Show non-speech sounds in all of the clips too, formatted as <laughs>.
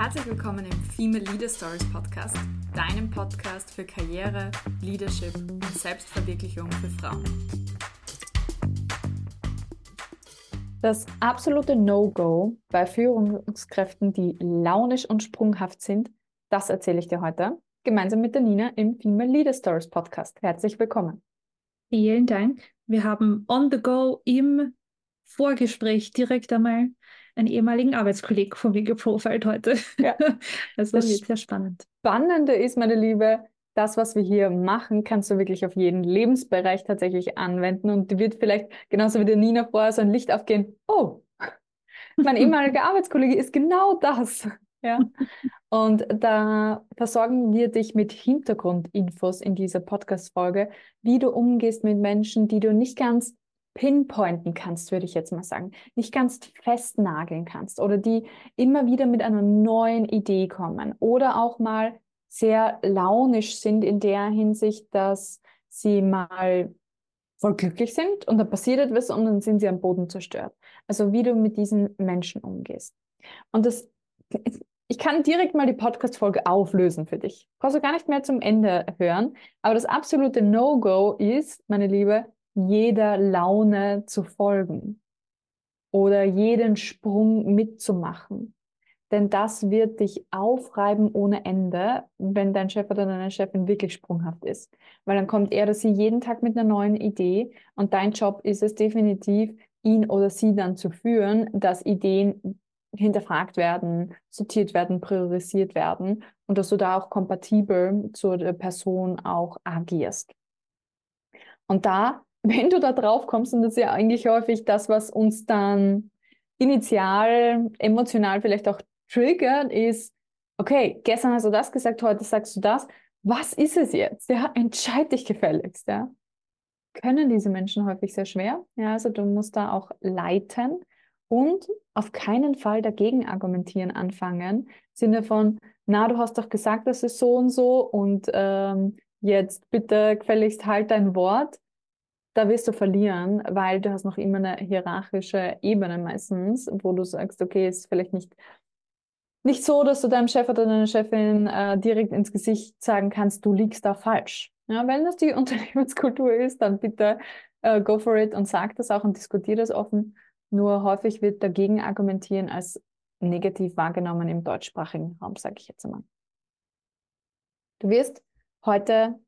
Herzlich willkommen im Female Leader Stories Podcast, deinem Podcast für Karriere, Leadership und Selbstverwirklichung für Frauen. Das absolute No-Go bei Führungskräften, die launisch und sprunghaft sind, das erzähle ich dir heute gemeinsam mit der Nina im Female Leader Stories Podcast. Herzlich willkommen. Vielen Dank. Wir haben on the go im Vorgespräch direkt einmal einen ehemaligen Arbeitskollegen von mir geprofilt heute. Ja. <laughs> Also das wird sehr spannend. Spannende ist, meine Liebe, das, was wir hier machen, kannst du wirklich auf jeden Lebensbereich tatsächlich anwenden und wird vielleicht genauso wie der Nina vorher so ein Licht aufgehen. Oh, <laughs> mein ehemaliger Arbeitskollege ist genau das. Ja. <laughs> Und da versorgen wir dich mit Hintergrundinfos in dieser Podcast-Folge, wie du umgehst mit Menschen, die du nicht ganz pinpointen kannst, würde ich jetzt mal sagen, nicht ganz festnageln kannst oder die immer wieder mit einer neuen Idee kommen oder auch mal sehr launisch sind in der Hinsicht, dass sie mal voll glücklich sind und dann passiert etwas und dann sind sie am Boden zerstört. Also wie du mit diesen Menschen umgehst. Und das, ich kann direkt mal die Podcast-Folge auflösen für dich. Brauchst du gar nicht mehr zum Ende hören. Aber das absolute No-Go ist, meine Liebe, jeder Laune zu folgen oder jeden Sprung mitzumachen. Denn das wird dich aufreiben ohne Ende, wenn dein Chef oder deine Chefin wirklich sprunghaft ist. Weil dann kommt er oder sie jeden Tag mit einer neuen Idee und dein Job ist es definitiv, ihn oder sie dann zu führen, dass Ideen hinterfragt werden, sortiert werden, priorisiert werden und dass du da auch kompatibel zur Person auch agierst. Und da wenn du da drauf kommst, und das ist ja eigentlich häufig das, was uns dann initial, emotional vielleicht auch triggert, ist, okay, gestern hast du das gesagt, heute sagst du das. Was ist es jetzt? Ja, entscheid dich gefälligst, ja. Können diese Menschen häufig sehr schwer. Ja, also du musst da auch leiten und auf keinen Fall dagegen argumentieren anfangen. Im Sinne von, na, du hast doch gesagt, das ist so und so und ähm, jetzt bitte gefälligst halt dein Wort da wirst du verlieren, weil du hast noch immer eine hierarchische Ebene meistens, wo du sagst, okay, ist vielleicht nicht, nicht so, dass du deinem Chef oder deiner Chefin äh, direkt ins Gesicht sagen kannst, du liegst da falsch. Ja, wenn das die <laughs> Unternehmenskultur ist, dann bitte äh, go for it und sag das auch und diskutiere das offen. Nur häufig wird dagegen argumentieren als negativ wahrgenommen im deutschsprachigen Raum, sage ich jetzt einmal. Du wirst heute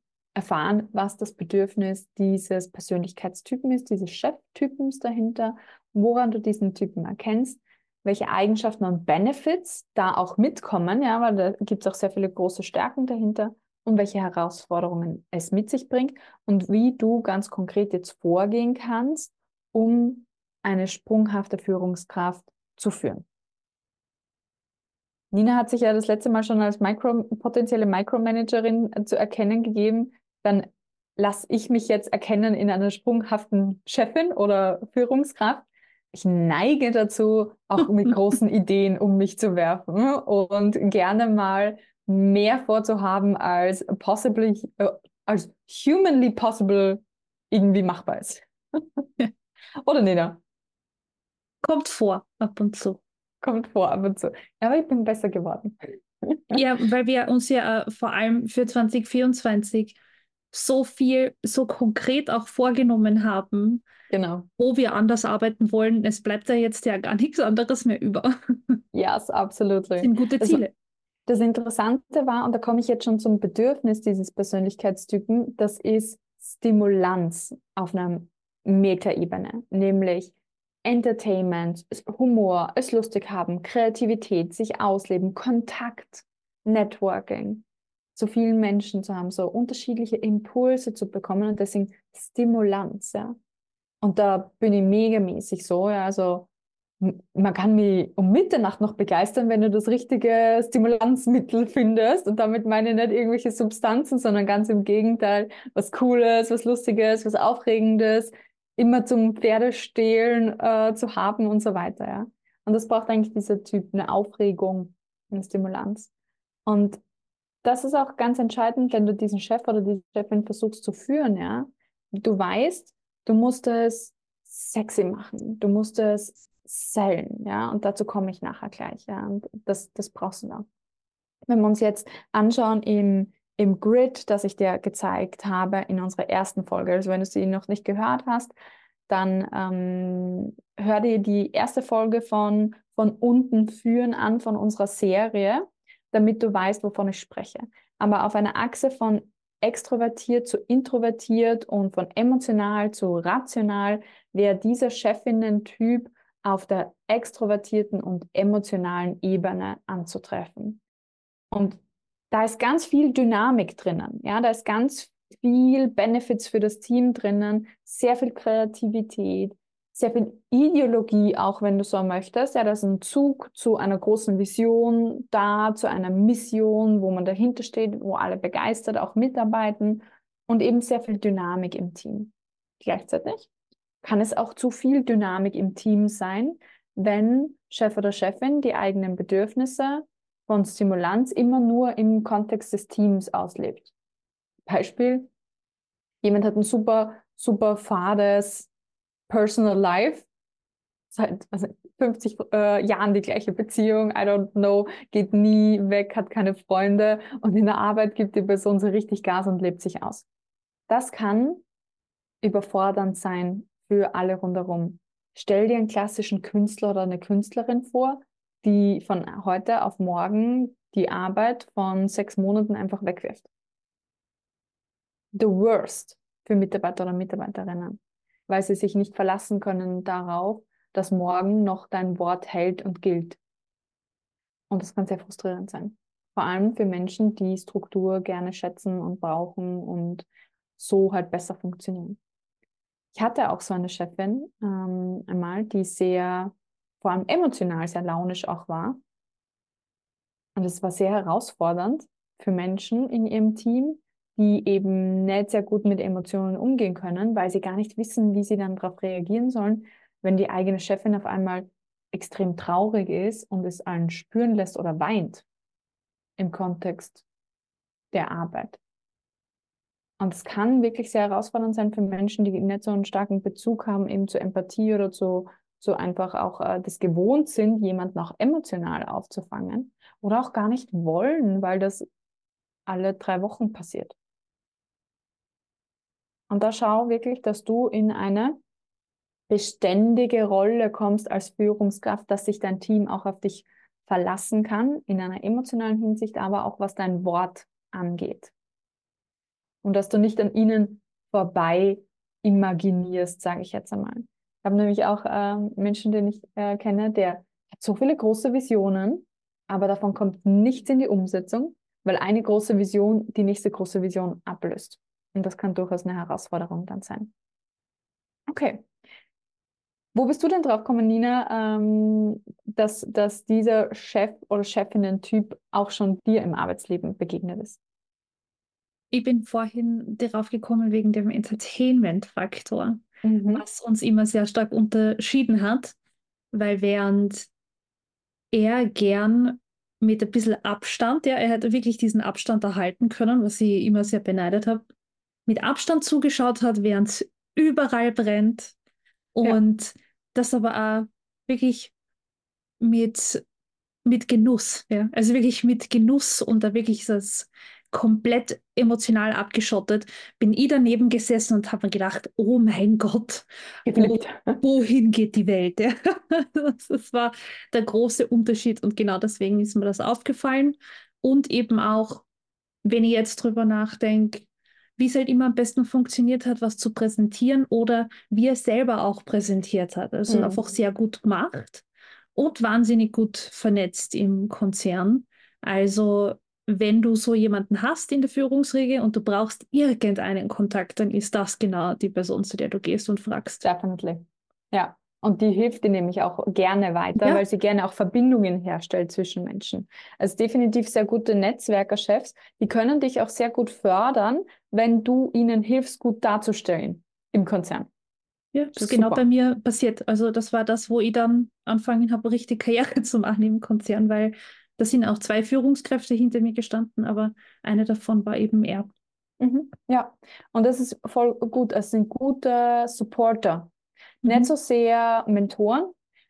erfahren, was das Bedürfnis dieses Persönlichkeitstypen ist, dieses Cheftypens dahinter, woran du diesen Typen erkennst, welche Eigenschaften und Benefits da auch mitkommen, ja, weil da gibt es auch sehr viele große Stärken dahinter und welche Herausforderungen es mit sich bringt und wie du ganz konkret jetzt vorgehen kannst, um eine sprunghafte Führungskraft zu führen. Nina hat sich ja das letzte Mal schon als Micro, potenzielle Micromanagerin zu erkennen gegeben dann lasse ich mich jetzt erkennen in einer sprunghaften Chefin oder Führungskraft. Ich neige dazu, auch mit <laughs> großen Ideen um mich zu werfen und gerne mal mehr vorzuhaben, als possibly, äh, als humanly possible irgendwie machbar ist. Oder Nina? Kommt vor, ab und zu. Kommt vor, ab und zu. Ja, aber ich bin besser geworden. ja, weil wir uns ja äh, vor allem für 2024 so viel, so konkret auch vorgenommen haben, genau. wo wir anders arbeiten wollen. Es bleibt da jetzt ja gar <laughs> nichts anderes mehr über. Ja, yes, absolut. Das sind gute Ziele. Das, das Interessante war, und da komme ich jetzt schon zum Bedürfnis dieses Persönlichkeitstypen, das ist Stimulanz auf einer Metaebene, nämlich Entertainment, Humor, es lustig haben, Kreativität, sich ausleben, Kontakt, Networking zu vielen Menschen zu haben, so unterschiedliche Impulse zu bekommen und deswegen Stimulanz, ja. Und da bin ich megamäßig so, ja, also man kann mich um Mitternacht noch begeistern, wenn du das richtige Stimulanzmittel findest. Und damit meine ich nicht irgendwelche Substanzen, sondern ganz im Gegenteil, was Cooles, was Lustiges, was Aufregendes, immer zum Pferdestehlen äh, zu haben und so weiter, ja. Und das braucht eigentlich dieser Typ, eine Aufregung, eine Stimulanz. Und das ist auch ganz entscheidend, wenn du diesen Chef oder die Chefin versuchst zu führen, ja. Du weißt, du musst es sexy machen, du musst es Zellen, ja, und dazu komme ich nachher gleich, ja, und das, das brauchst du dann. Wenn wir uns jetzt anschauen im, im Grid, das ich dir gezeigt habe in unserer ersten Folge, also wenn du sie noch nicht gehört hast, dann ähm, hör dir die erste Folge von, von unten führen an von unserer Serie, damit du weißt, wovon ich spreche. Aber auf einer Achse von extrovertiert zu introvertiert und von emotional zu rational wäre dieser Chefinnen-Typ auf der extrovertierten und emotionalen Ebene anzutreffen. Und da ist ganz viel Dynamik drinnen. Ja, da ist ganz viel Benefits für das Team drinnen, sehr viel Kreativität, sehr viel Ideologie, auch wenn du so möchtest. Ja, da ist ein Zug zu einer großen Vision da, zu einer Mission, wo man dahinter steht, wo alle begeistert auch mitarbeiten und eben sehr viel Dynamik im Team. Gleichzeitig kann es auch zu viel Dynamik im Team sein, wenn Chef oder Chefin die eigenen Bedürfnisse von Stimulanz immer nur im Kontext des Teams auslebt. Beispiel, jemand hat ein super, super fades Personal Life, seit also 50 äh, Jahren die gleiche Beziehung, I don't know, geht nie weg, hat keine Freunde und in der Arbeit gibt die Person so richtig Gas und lebt sich aus. Das kann überfordernd sein für alle rundherum. Stell dir einen klassischen Künstler oder eine Künstlerin vor, die von heute auf morgen die Arbeit von sechs Monaten einfach wegwirft. The worst für Mitarbeiter oder Mitarbeiterinnen, weil sie sich nicht verlassen können darauf, dass morgen noch dein Wort hält und gilt. Und das kann sehr frustrierend sein. Vor allem für Menschen, die Struktur gerne schätzen und brauchen und so halt besser funktionieren. Ich hatte auch so eine Chefin ähm, einmal, die sehr vor allem emotional sehr launisch auch war. Und es war sehr herausfordernd für Menschen in ihrem Team, die eben nicht sehr gut mit Emotionen umgehen können, weil sie gar nicht wissen, wie sie dann darauf reagieren sollen, wenn die eigene Chefin auf einmal extrem traurig ist und es allen spüren lässt oder weint im Kontext der Arbeit. Und es kann wirklich sehr herausfordernd sein für Menschen, die nicht so einen starken Bezug haben eben zur Empathie oder zu so einfach auch äh, das gewohnt sind, jemanden auch emotional aufzufangen oder auch gar nicht wollen, weil das alle drei Wochen passiert. Und da schau wirklich, dass du in eine beständige Rolle kommst als Führungskraft, dass sich dein Team auch auf dich verlassen kann, in einer emotionalen Hinsicht, aber auch was dein Wort angeht. Und dass du nicht an ihnen vorbei imaginierst, sage ich jetzt einmal. Ich habe nämlich auch äh, Menschen, den ich äh, kenne, der hat so viele große Visionen, aber davon kommt nichts in die Umsetzung, weil eine große Vision die nächste große Vision ablöst. Und das kann durchaus eine Herausforderung dann sein. Okay. Wo bist du denn drauf gekommen, Nina, ähm, dass, dass dieser Chef oder Chefinnen-Typ auch schon dir im Arbeitsleben begegnet ist? Ich bin vorhin darauf gekommen wegen dem Entertainment-Faktor mhm. was uns immer sehr stark unterschieden hat, weil während er gern mit ein bisschen Abstand, ja, er hätte wirklich diesen Abstand erhalten können, was ich immer sehr beneidet habe, mit Abstand zugeschaut hat, während es überall brennt und ja. das aber auch wirklich mit, mit Genuss, ja, also wirklich mit Genuss und da wirklich das komplett emotional abgeschottet, bin ich daneben gesessen und habe mir gedacht, oh mein Gott, wo, wohin geht die Welt? <laughs> das war der große Unterschied und genau deswegen ist mir das aufgefallen. Und eben auch, wenn ich jetzt drüber nachdenke, wie es halt immer am besten funktioniert hat, was zu präsentieren oder wie er selber auch präsentiert hat. Also mhm. einfach sehr gut gemacht und wahnsinnig gut vernetzt im Konzern. Also wenn du so jemanden hast in der Führungsriege und du brauchst irgendeinen Kontakt, dann ist das genau die Person, zu der du gehst und fragst. Definitely. Ja. Und die hilft dir nämlich auch gerne weiter, ja. weil sie gerne auch Verbindungen herstellt zwischen Menschen. Also definitiv sehr gute Netzwerkerchefs, die können dich auch sehr gut fördern, wenn du ihnen hilfst, gut darzustellen im Konzern. Ja, das, das ist genau super. bei mir passiert. Also das war das, wo ich dann anfangen habe, richtig Karriere <laughs> zu machen im Konzern, weil da sind auch zwei Führungskräfte hinter mir gestanden, aber eine davon war eben er. Mhm, ja, und das ist voll gut. Es sind gute Supporter. Mhm. Nicht so sehr Mentoren,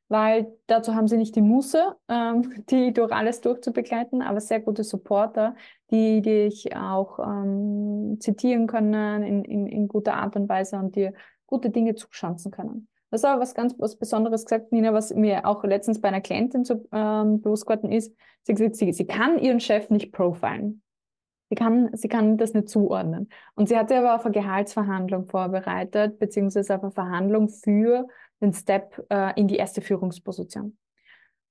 weil dazu haben sie nicht die Muße, ähm, <laughs> die durch alles durchzubegleiten, aber sehr gute Supporter, die dich auch ähm, zitieren können in, in, in guter Art und Weise und dir gute Dinge zuschanzen können. Das ist aber was ganz was Besonderes gesagt, Nina, was mir auch letztens bei einer Klientin so ähm, bewusst geworden ist. Sie, gesagt, sie, sie kann ihren Chef nicht profilen. Sie kann, sie kann das nicht zuordnen. Und sie hatte aber auf eine Gehaltsverhandlung vorbereitet, beziehungsweise auf eine Verhandlung für den Step äh, in die erste Führungsposition.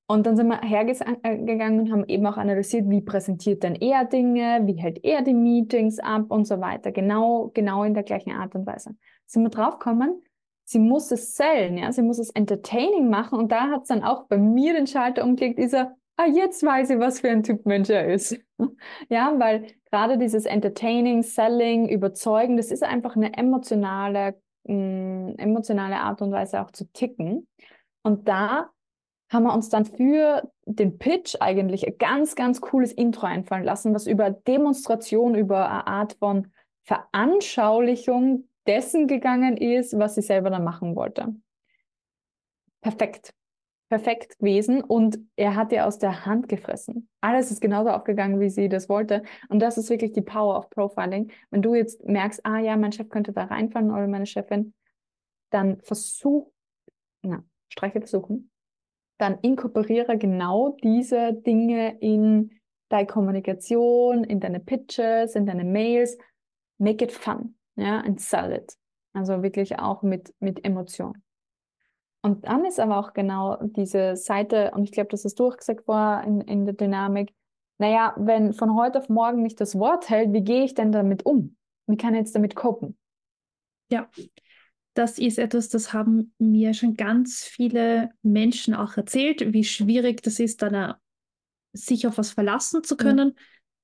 Und dann sind wir hergegangen und haben eben auch analysiert, wie präsentiert denn er Dinge, wie hält er die Meetings ab und so weiter. Genau, genau in der gleichen Art und Weise. Sind wir draufgekommen, sie muss es sellen, ja, sie muss es entertaining machen und da hat es dann auch bei mir den Schalter umgelegt, ist er, ah, jetzt weiß ich, was für ein Typ Mensch er ist. <laughs> ja, weil gerade dieses Entertaining, Selling, Überzeugen, das ist einfach eine emotionale, mh, mm, emotionale Art und Weise auch zu ticken. Und da haben wir uns dann für den Pitch eigentlich ein ganz, ganz cooles Intro einfallen lassen, was über Demonstration, über eine Art von Veranschaulichung dessen gegangen ist, was sie selber dann machen wollte. Perfekt perfekt gewesen und er hat ihr aus der Hand gefressen. Alles ist genauso aufgegangen, wie sie das wollte. Und das ist wirklich die Power of Profiling. Wenn du jetzt merkst, ah ja, mein Chef könnte da reinfallen oder meine Chefin, dann versuch, na, streiche versuchen, dann inkorporiere genau diese Dinge in deine Kommunikation, in deine Pitches, in deine Mails. Make it fun, ja, and sell it. Also wirklich auch mit, mit Emotion. Und dann ist aber auch genau diese Seite, und ich glaube, das ist durchgesagt war in, in der Dynamik, naja, wenn von heute auf morgen nicht das Wort hält, wie gehe ich denn damit um? Wie kann ich jetzt damit kopen? Ja, das ist etwas, das haben mir schon ganz viele Menschen auch erzählt, wie schwierig das ist, dann sich auf was verlassen zu können. Mhm.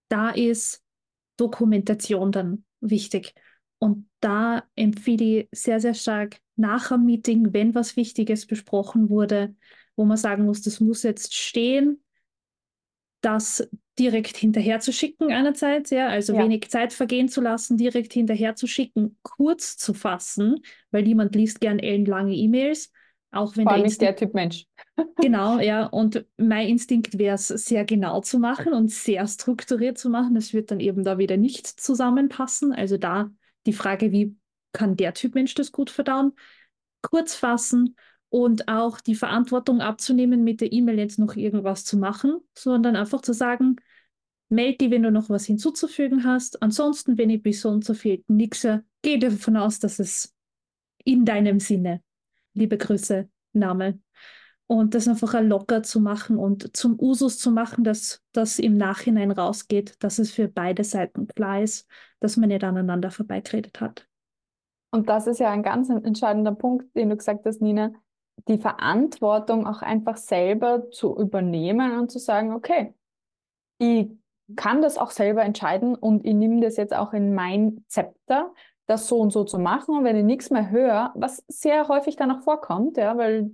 Da ist Dokumentation dann wichtig. Und da empfehle ich sehr, sehr stark nach einem Meeting, wenn was Wichtiges besprochen wurde, wo man sagen muss, das muss jetzt stehen, das direkt hinterher zu schicken einerseits, ja, also ja. wenig Zeit vergehen zu lassen, direkt hinterher zu schicken, kurz zu fassen, weil niemand liest gern ellenlange E-Mails, auch wenn Vor allem der, der Typ Mensch. <laughs> genau, ja, und mein Instinkt wäre es, sehr genau zu machen und sehr strukturiert zu machen. Das wird dann eben da wieder nicht zusammenpassen. Also da die Frage, wie kann der Typ Mensch das gut verdauen? Kurz fassen und auch die Verantwortung abzunehmen, mit der E-Mail jetzt noch irgendwas zu machen, sondern einfach zu sagen, melde dich, wenn du noch was hinzuzufügen hast. Ansonsten, wenn ich bis so und so viel nixe, geh davon aus, dass es in deinem Sinne. Liebe Grüße, Name. Und das einfach locker zu machen und zum Usus zu machen, dass das im Nachhinein rausgeht, dass es für beide Seiten klar ist, dass man nicht aneinander vorbeigeredet hat. Und das ist ja ein ganz entscheidender Punkt, den du gesagt hast, Nina, die Verantwortung auch einfach selber zu übernehmen und zu sagen, okay, ich kann das auch selber entscheiden und ich nehme das jetzt auch in mein Zepter, das so und so zu machen. Und wenn ich nichts mehr höre, was sehr häufig dann auch vorkommt, ja, weil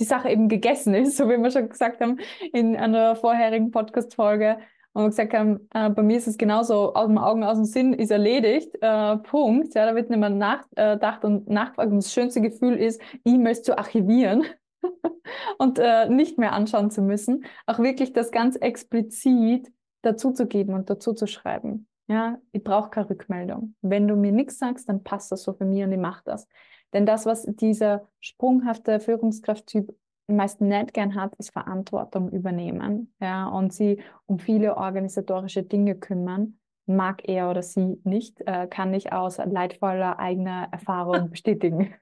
die Sache eben gegessen ist, so wie wir schon gesagt haben in einer vorherigen Podcast-Folge, und gesagt haben, äh, bei mir ist es genauso, aus dem Augen, aus dem Sinn ist erledigt, äh, Punkt. Ja, da wird nicht mehr nachgedacht äh, und nachgefragt. Und das schönste Gefühl ist, E-Mails zu archivieren <laughs> und äh, nicht mehr anschauen zu müssen. Auch wirklich das ganz explizit dazu zu geben und dazu zu schreiben. Ja, ich brauche keine Rückmeldung. Wenn du mir nichts sagst, dann passt das so für mich und ich mache das. Denn das, was dieser sprunghafte Führungskrafttyp meist nicht gern hat, ist Verantwortung übernehmen ja, und sie um viele organisatorische Dinge kümmern. Mag er oder sie nicht, äh, kann ich aus leidvoller eigener Erfahrung <laughs> bestätigen.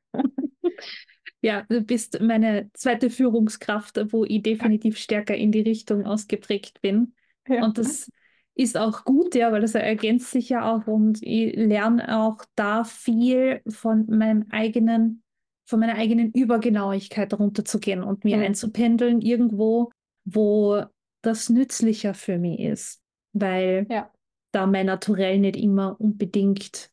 Ja, du bist meine zweite Führungskraft, wo ich definitiv stärker in die Richtung ausgeprägt bin. Ja. Und das ist auch gut, ja, weil das ergänzt sich ja auch und ich lerne auch da viel von meinem eigenen, von meiner eigenen Übergenauigkeit runterzugehen und mir mhm. einzupendeln irgendwo, wo das nützlicher für mich ist, weil ja. da mein Naturell nicht immer unbedingt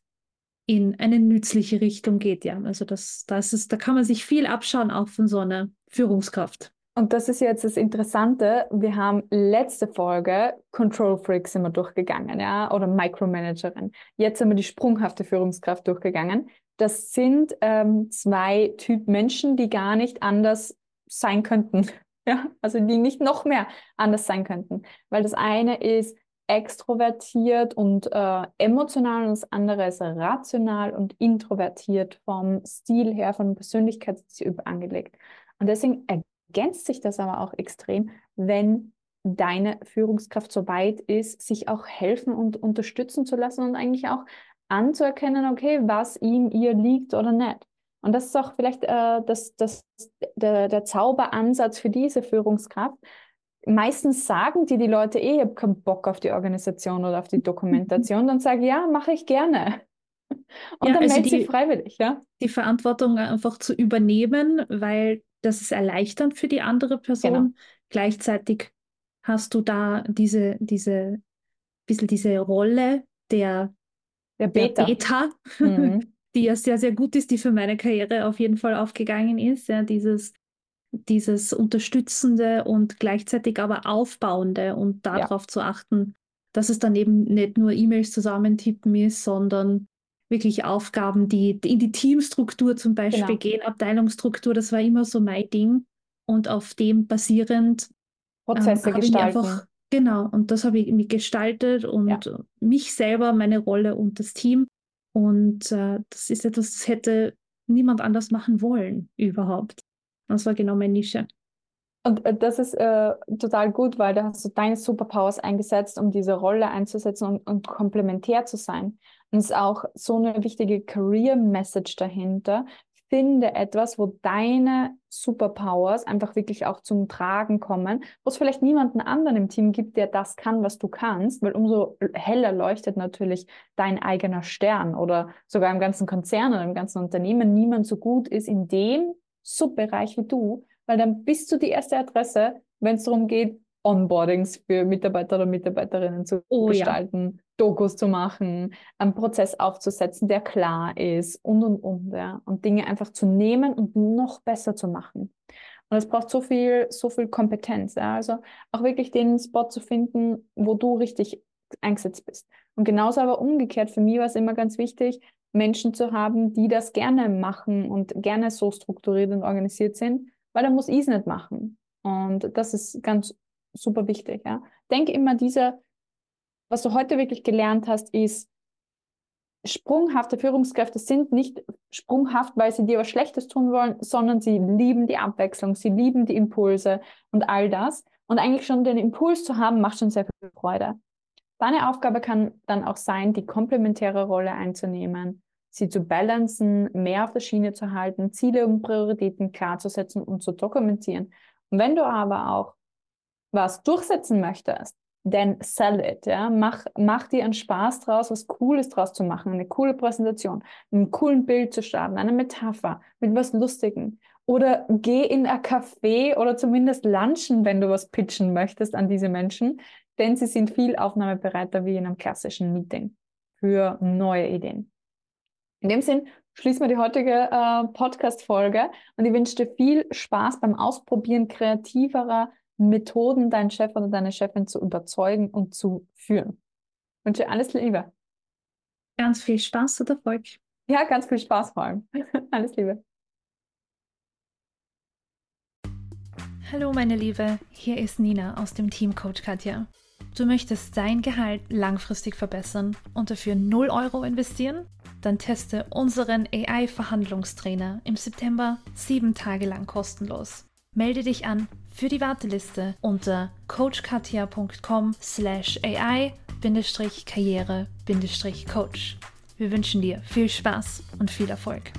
in eine nützliche Richtung geht, ja. Also das, das ist, da kann man sich viel abschauen, auch von so einer Führungskraft. Und das ist jetzt das Interessante. Wir haben letzte Folge Control Freaks immer durchgegangen, ja, oder Micromanagerin. Jetzt haben wir die sprunghafte Führungskraft durchgegangen. Das sind ähm, zwei Typ Menschen, die gar nicht anders sein könnten. <laughs> Ja, also die nicht noch mehr anders sein könnten. Weil das eine ist extrovertiert und äh, emotional und das andere ist rational und introvertiert vom Stil her, von Persönlichkeitstyp angelegt. Und deswegen ergänzt sich das aber auch extrem, wenn deine Führungskraft so weit ist, sich auch helfen und unterstützen zu lassen und eigentlich auch anzuerkennen, okay, was ihm ihr liegt oder nicht. Und das ist auch vielleicht äh, das, das, der, der Zauberansatz für diese Führungskraft. Meistens sagen die die Leute eh, ich habe keinen Bock auf die Organisation oder auf die <laughs> Dokumentation. Dann sage ich, ja, mache ich gerne. Und ja, dann also meldet sie freiwillig, ja. Die Verantwortung einfach zu übernehmen, weil das ist erleichternd für die andere Person. Genau. Gleichzeitig hast du da diese, diese, bisschen diese Rolle der, der Beta, der Beta mhm. <laughs> die ja sehr, sehr gut ist, die für meine Karriere auf jeden Fall aufgegangen ist. Ja, dieses, dieses Unterstützende und gleichzeitig aber Aufbauende und darauf ja. zu achten, dass es dann eben nicht nur E-Mails zusammentippen ist, sondern wirklich Aufgaben, die in die Teamstruktur zum Beispiel genau. gehen, Abteilungsstruktur, das war immer so mein Ding. Und auf dem basierend Prozesse ähm, gestalten. Einfach, genau, und das habe ich mir gestaltet und ja. mich selber, meine Rolle und das Team. Und äh, das ist etwas, das hätte niemand anders machen wollen überhaupt. Das war genau meine Nische. Und äh, das ist äh, total gut, weil da hast du deine Superpowers eingesetzt, um diese Rolle einzusetzen und, und komplementär zu sein. Und es ist auch so eine wichtige Career-Message dahinter, finde etwas, wo deine Superpowers einfach wirklich auch zum Tragen kommen, wo es vielleicht niemanden anderen im Team gibt, der das kann, was du kannst, weil umso heller leuchtet natürlich dein eigener Stern oder sogar im ganzen Konzern oder im ganzen Unternehmen. Niemand so gut ist in dem Subbereich wie du, weil dann bist du die erste Adresse, wenn es darum geht, Onboardings für Mitarbeiter oder Mitarbeiterinnen zu oh, gestalten, ja. Dokus zu machen, einen Prozess aufzusetzen, der klar ist und und und ja. und Dinge einfach zu nehmen und noch besser zu machen. Und es braucht so viel, so viel Kompetenz. Ja. Also auch wirklich den Spot zu finden, wo du richtig eingesetzt bist. Und genauso aber umgekehrt, für mich war es immer ganz wichtig, Menschen zu haben, die das gerne machen und gerne so strukturiert und organisiert sind, weil dann muss ich es nicht machen. Und das ist ganz super wichtig. Ja. Denke immer, diese, was du heute wirklich gelernt hast, ist, sprunghafte Führungskräfte sind nicht sprunghaft, weil sie dir was Schlechtes tun wollen, sondern sie lieben die Abwechslung, sie lieben die Impulse und all das. Und eigentlich schon den Impuls zu haben, macht schon sehr viel Freude. Deine Aufgabe kann dann auch sein, die komplementäre Rolle einzunehmen, sie zu balancen, mehr auf der Schiene zu halten, Ziele und Prioritäten klar zu setzen und zu dokumentieren. Und wenn du aber auch was durchsetzen möchtest, dann sell it, ja. Mach, mach dir einen Spaß draus, was Cooles draus zu machen, eine coole Präsentation, ein coolen Bild zu starten, eine Metapher mit was Lustigem. Oder geh in ein Café oder zumindest lunchen, wenn du was pitchen möchtest an diese Menschen, denn sie sind viel aufnahmebereiter wie in einem klassischen Meeting für neue Ideen. In dem Sinn schließen wir die heutige äh, Podcast-Folge und ich wünsche dir viel Spaß beim Ausprobieren kreativerer Methoden, deinen Chef oder deine Chefin zu überzeugen und zu führen. Ich wünsche alles Liebe. Ganz viel Spaß und Erfolg. Ja, ganz viel Spaß vor allem. <laughs> alles Liebe. Hallo meine Liebe, hier ist Nina aus dem Team Coach Katja. Du möchtest dein Gehalt langfristig verbessern und dafür 0 Euro investieren? Dann teste unseren AI-Verhandlungstrainer im September sieben Tage lang kostenlos. Melde dich an für die Warteliste unter coachkatia.com slash AI-Karriere-Coach. Wir wünschen dir viel Spaß und viel Erfolg.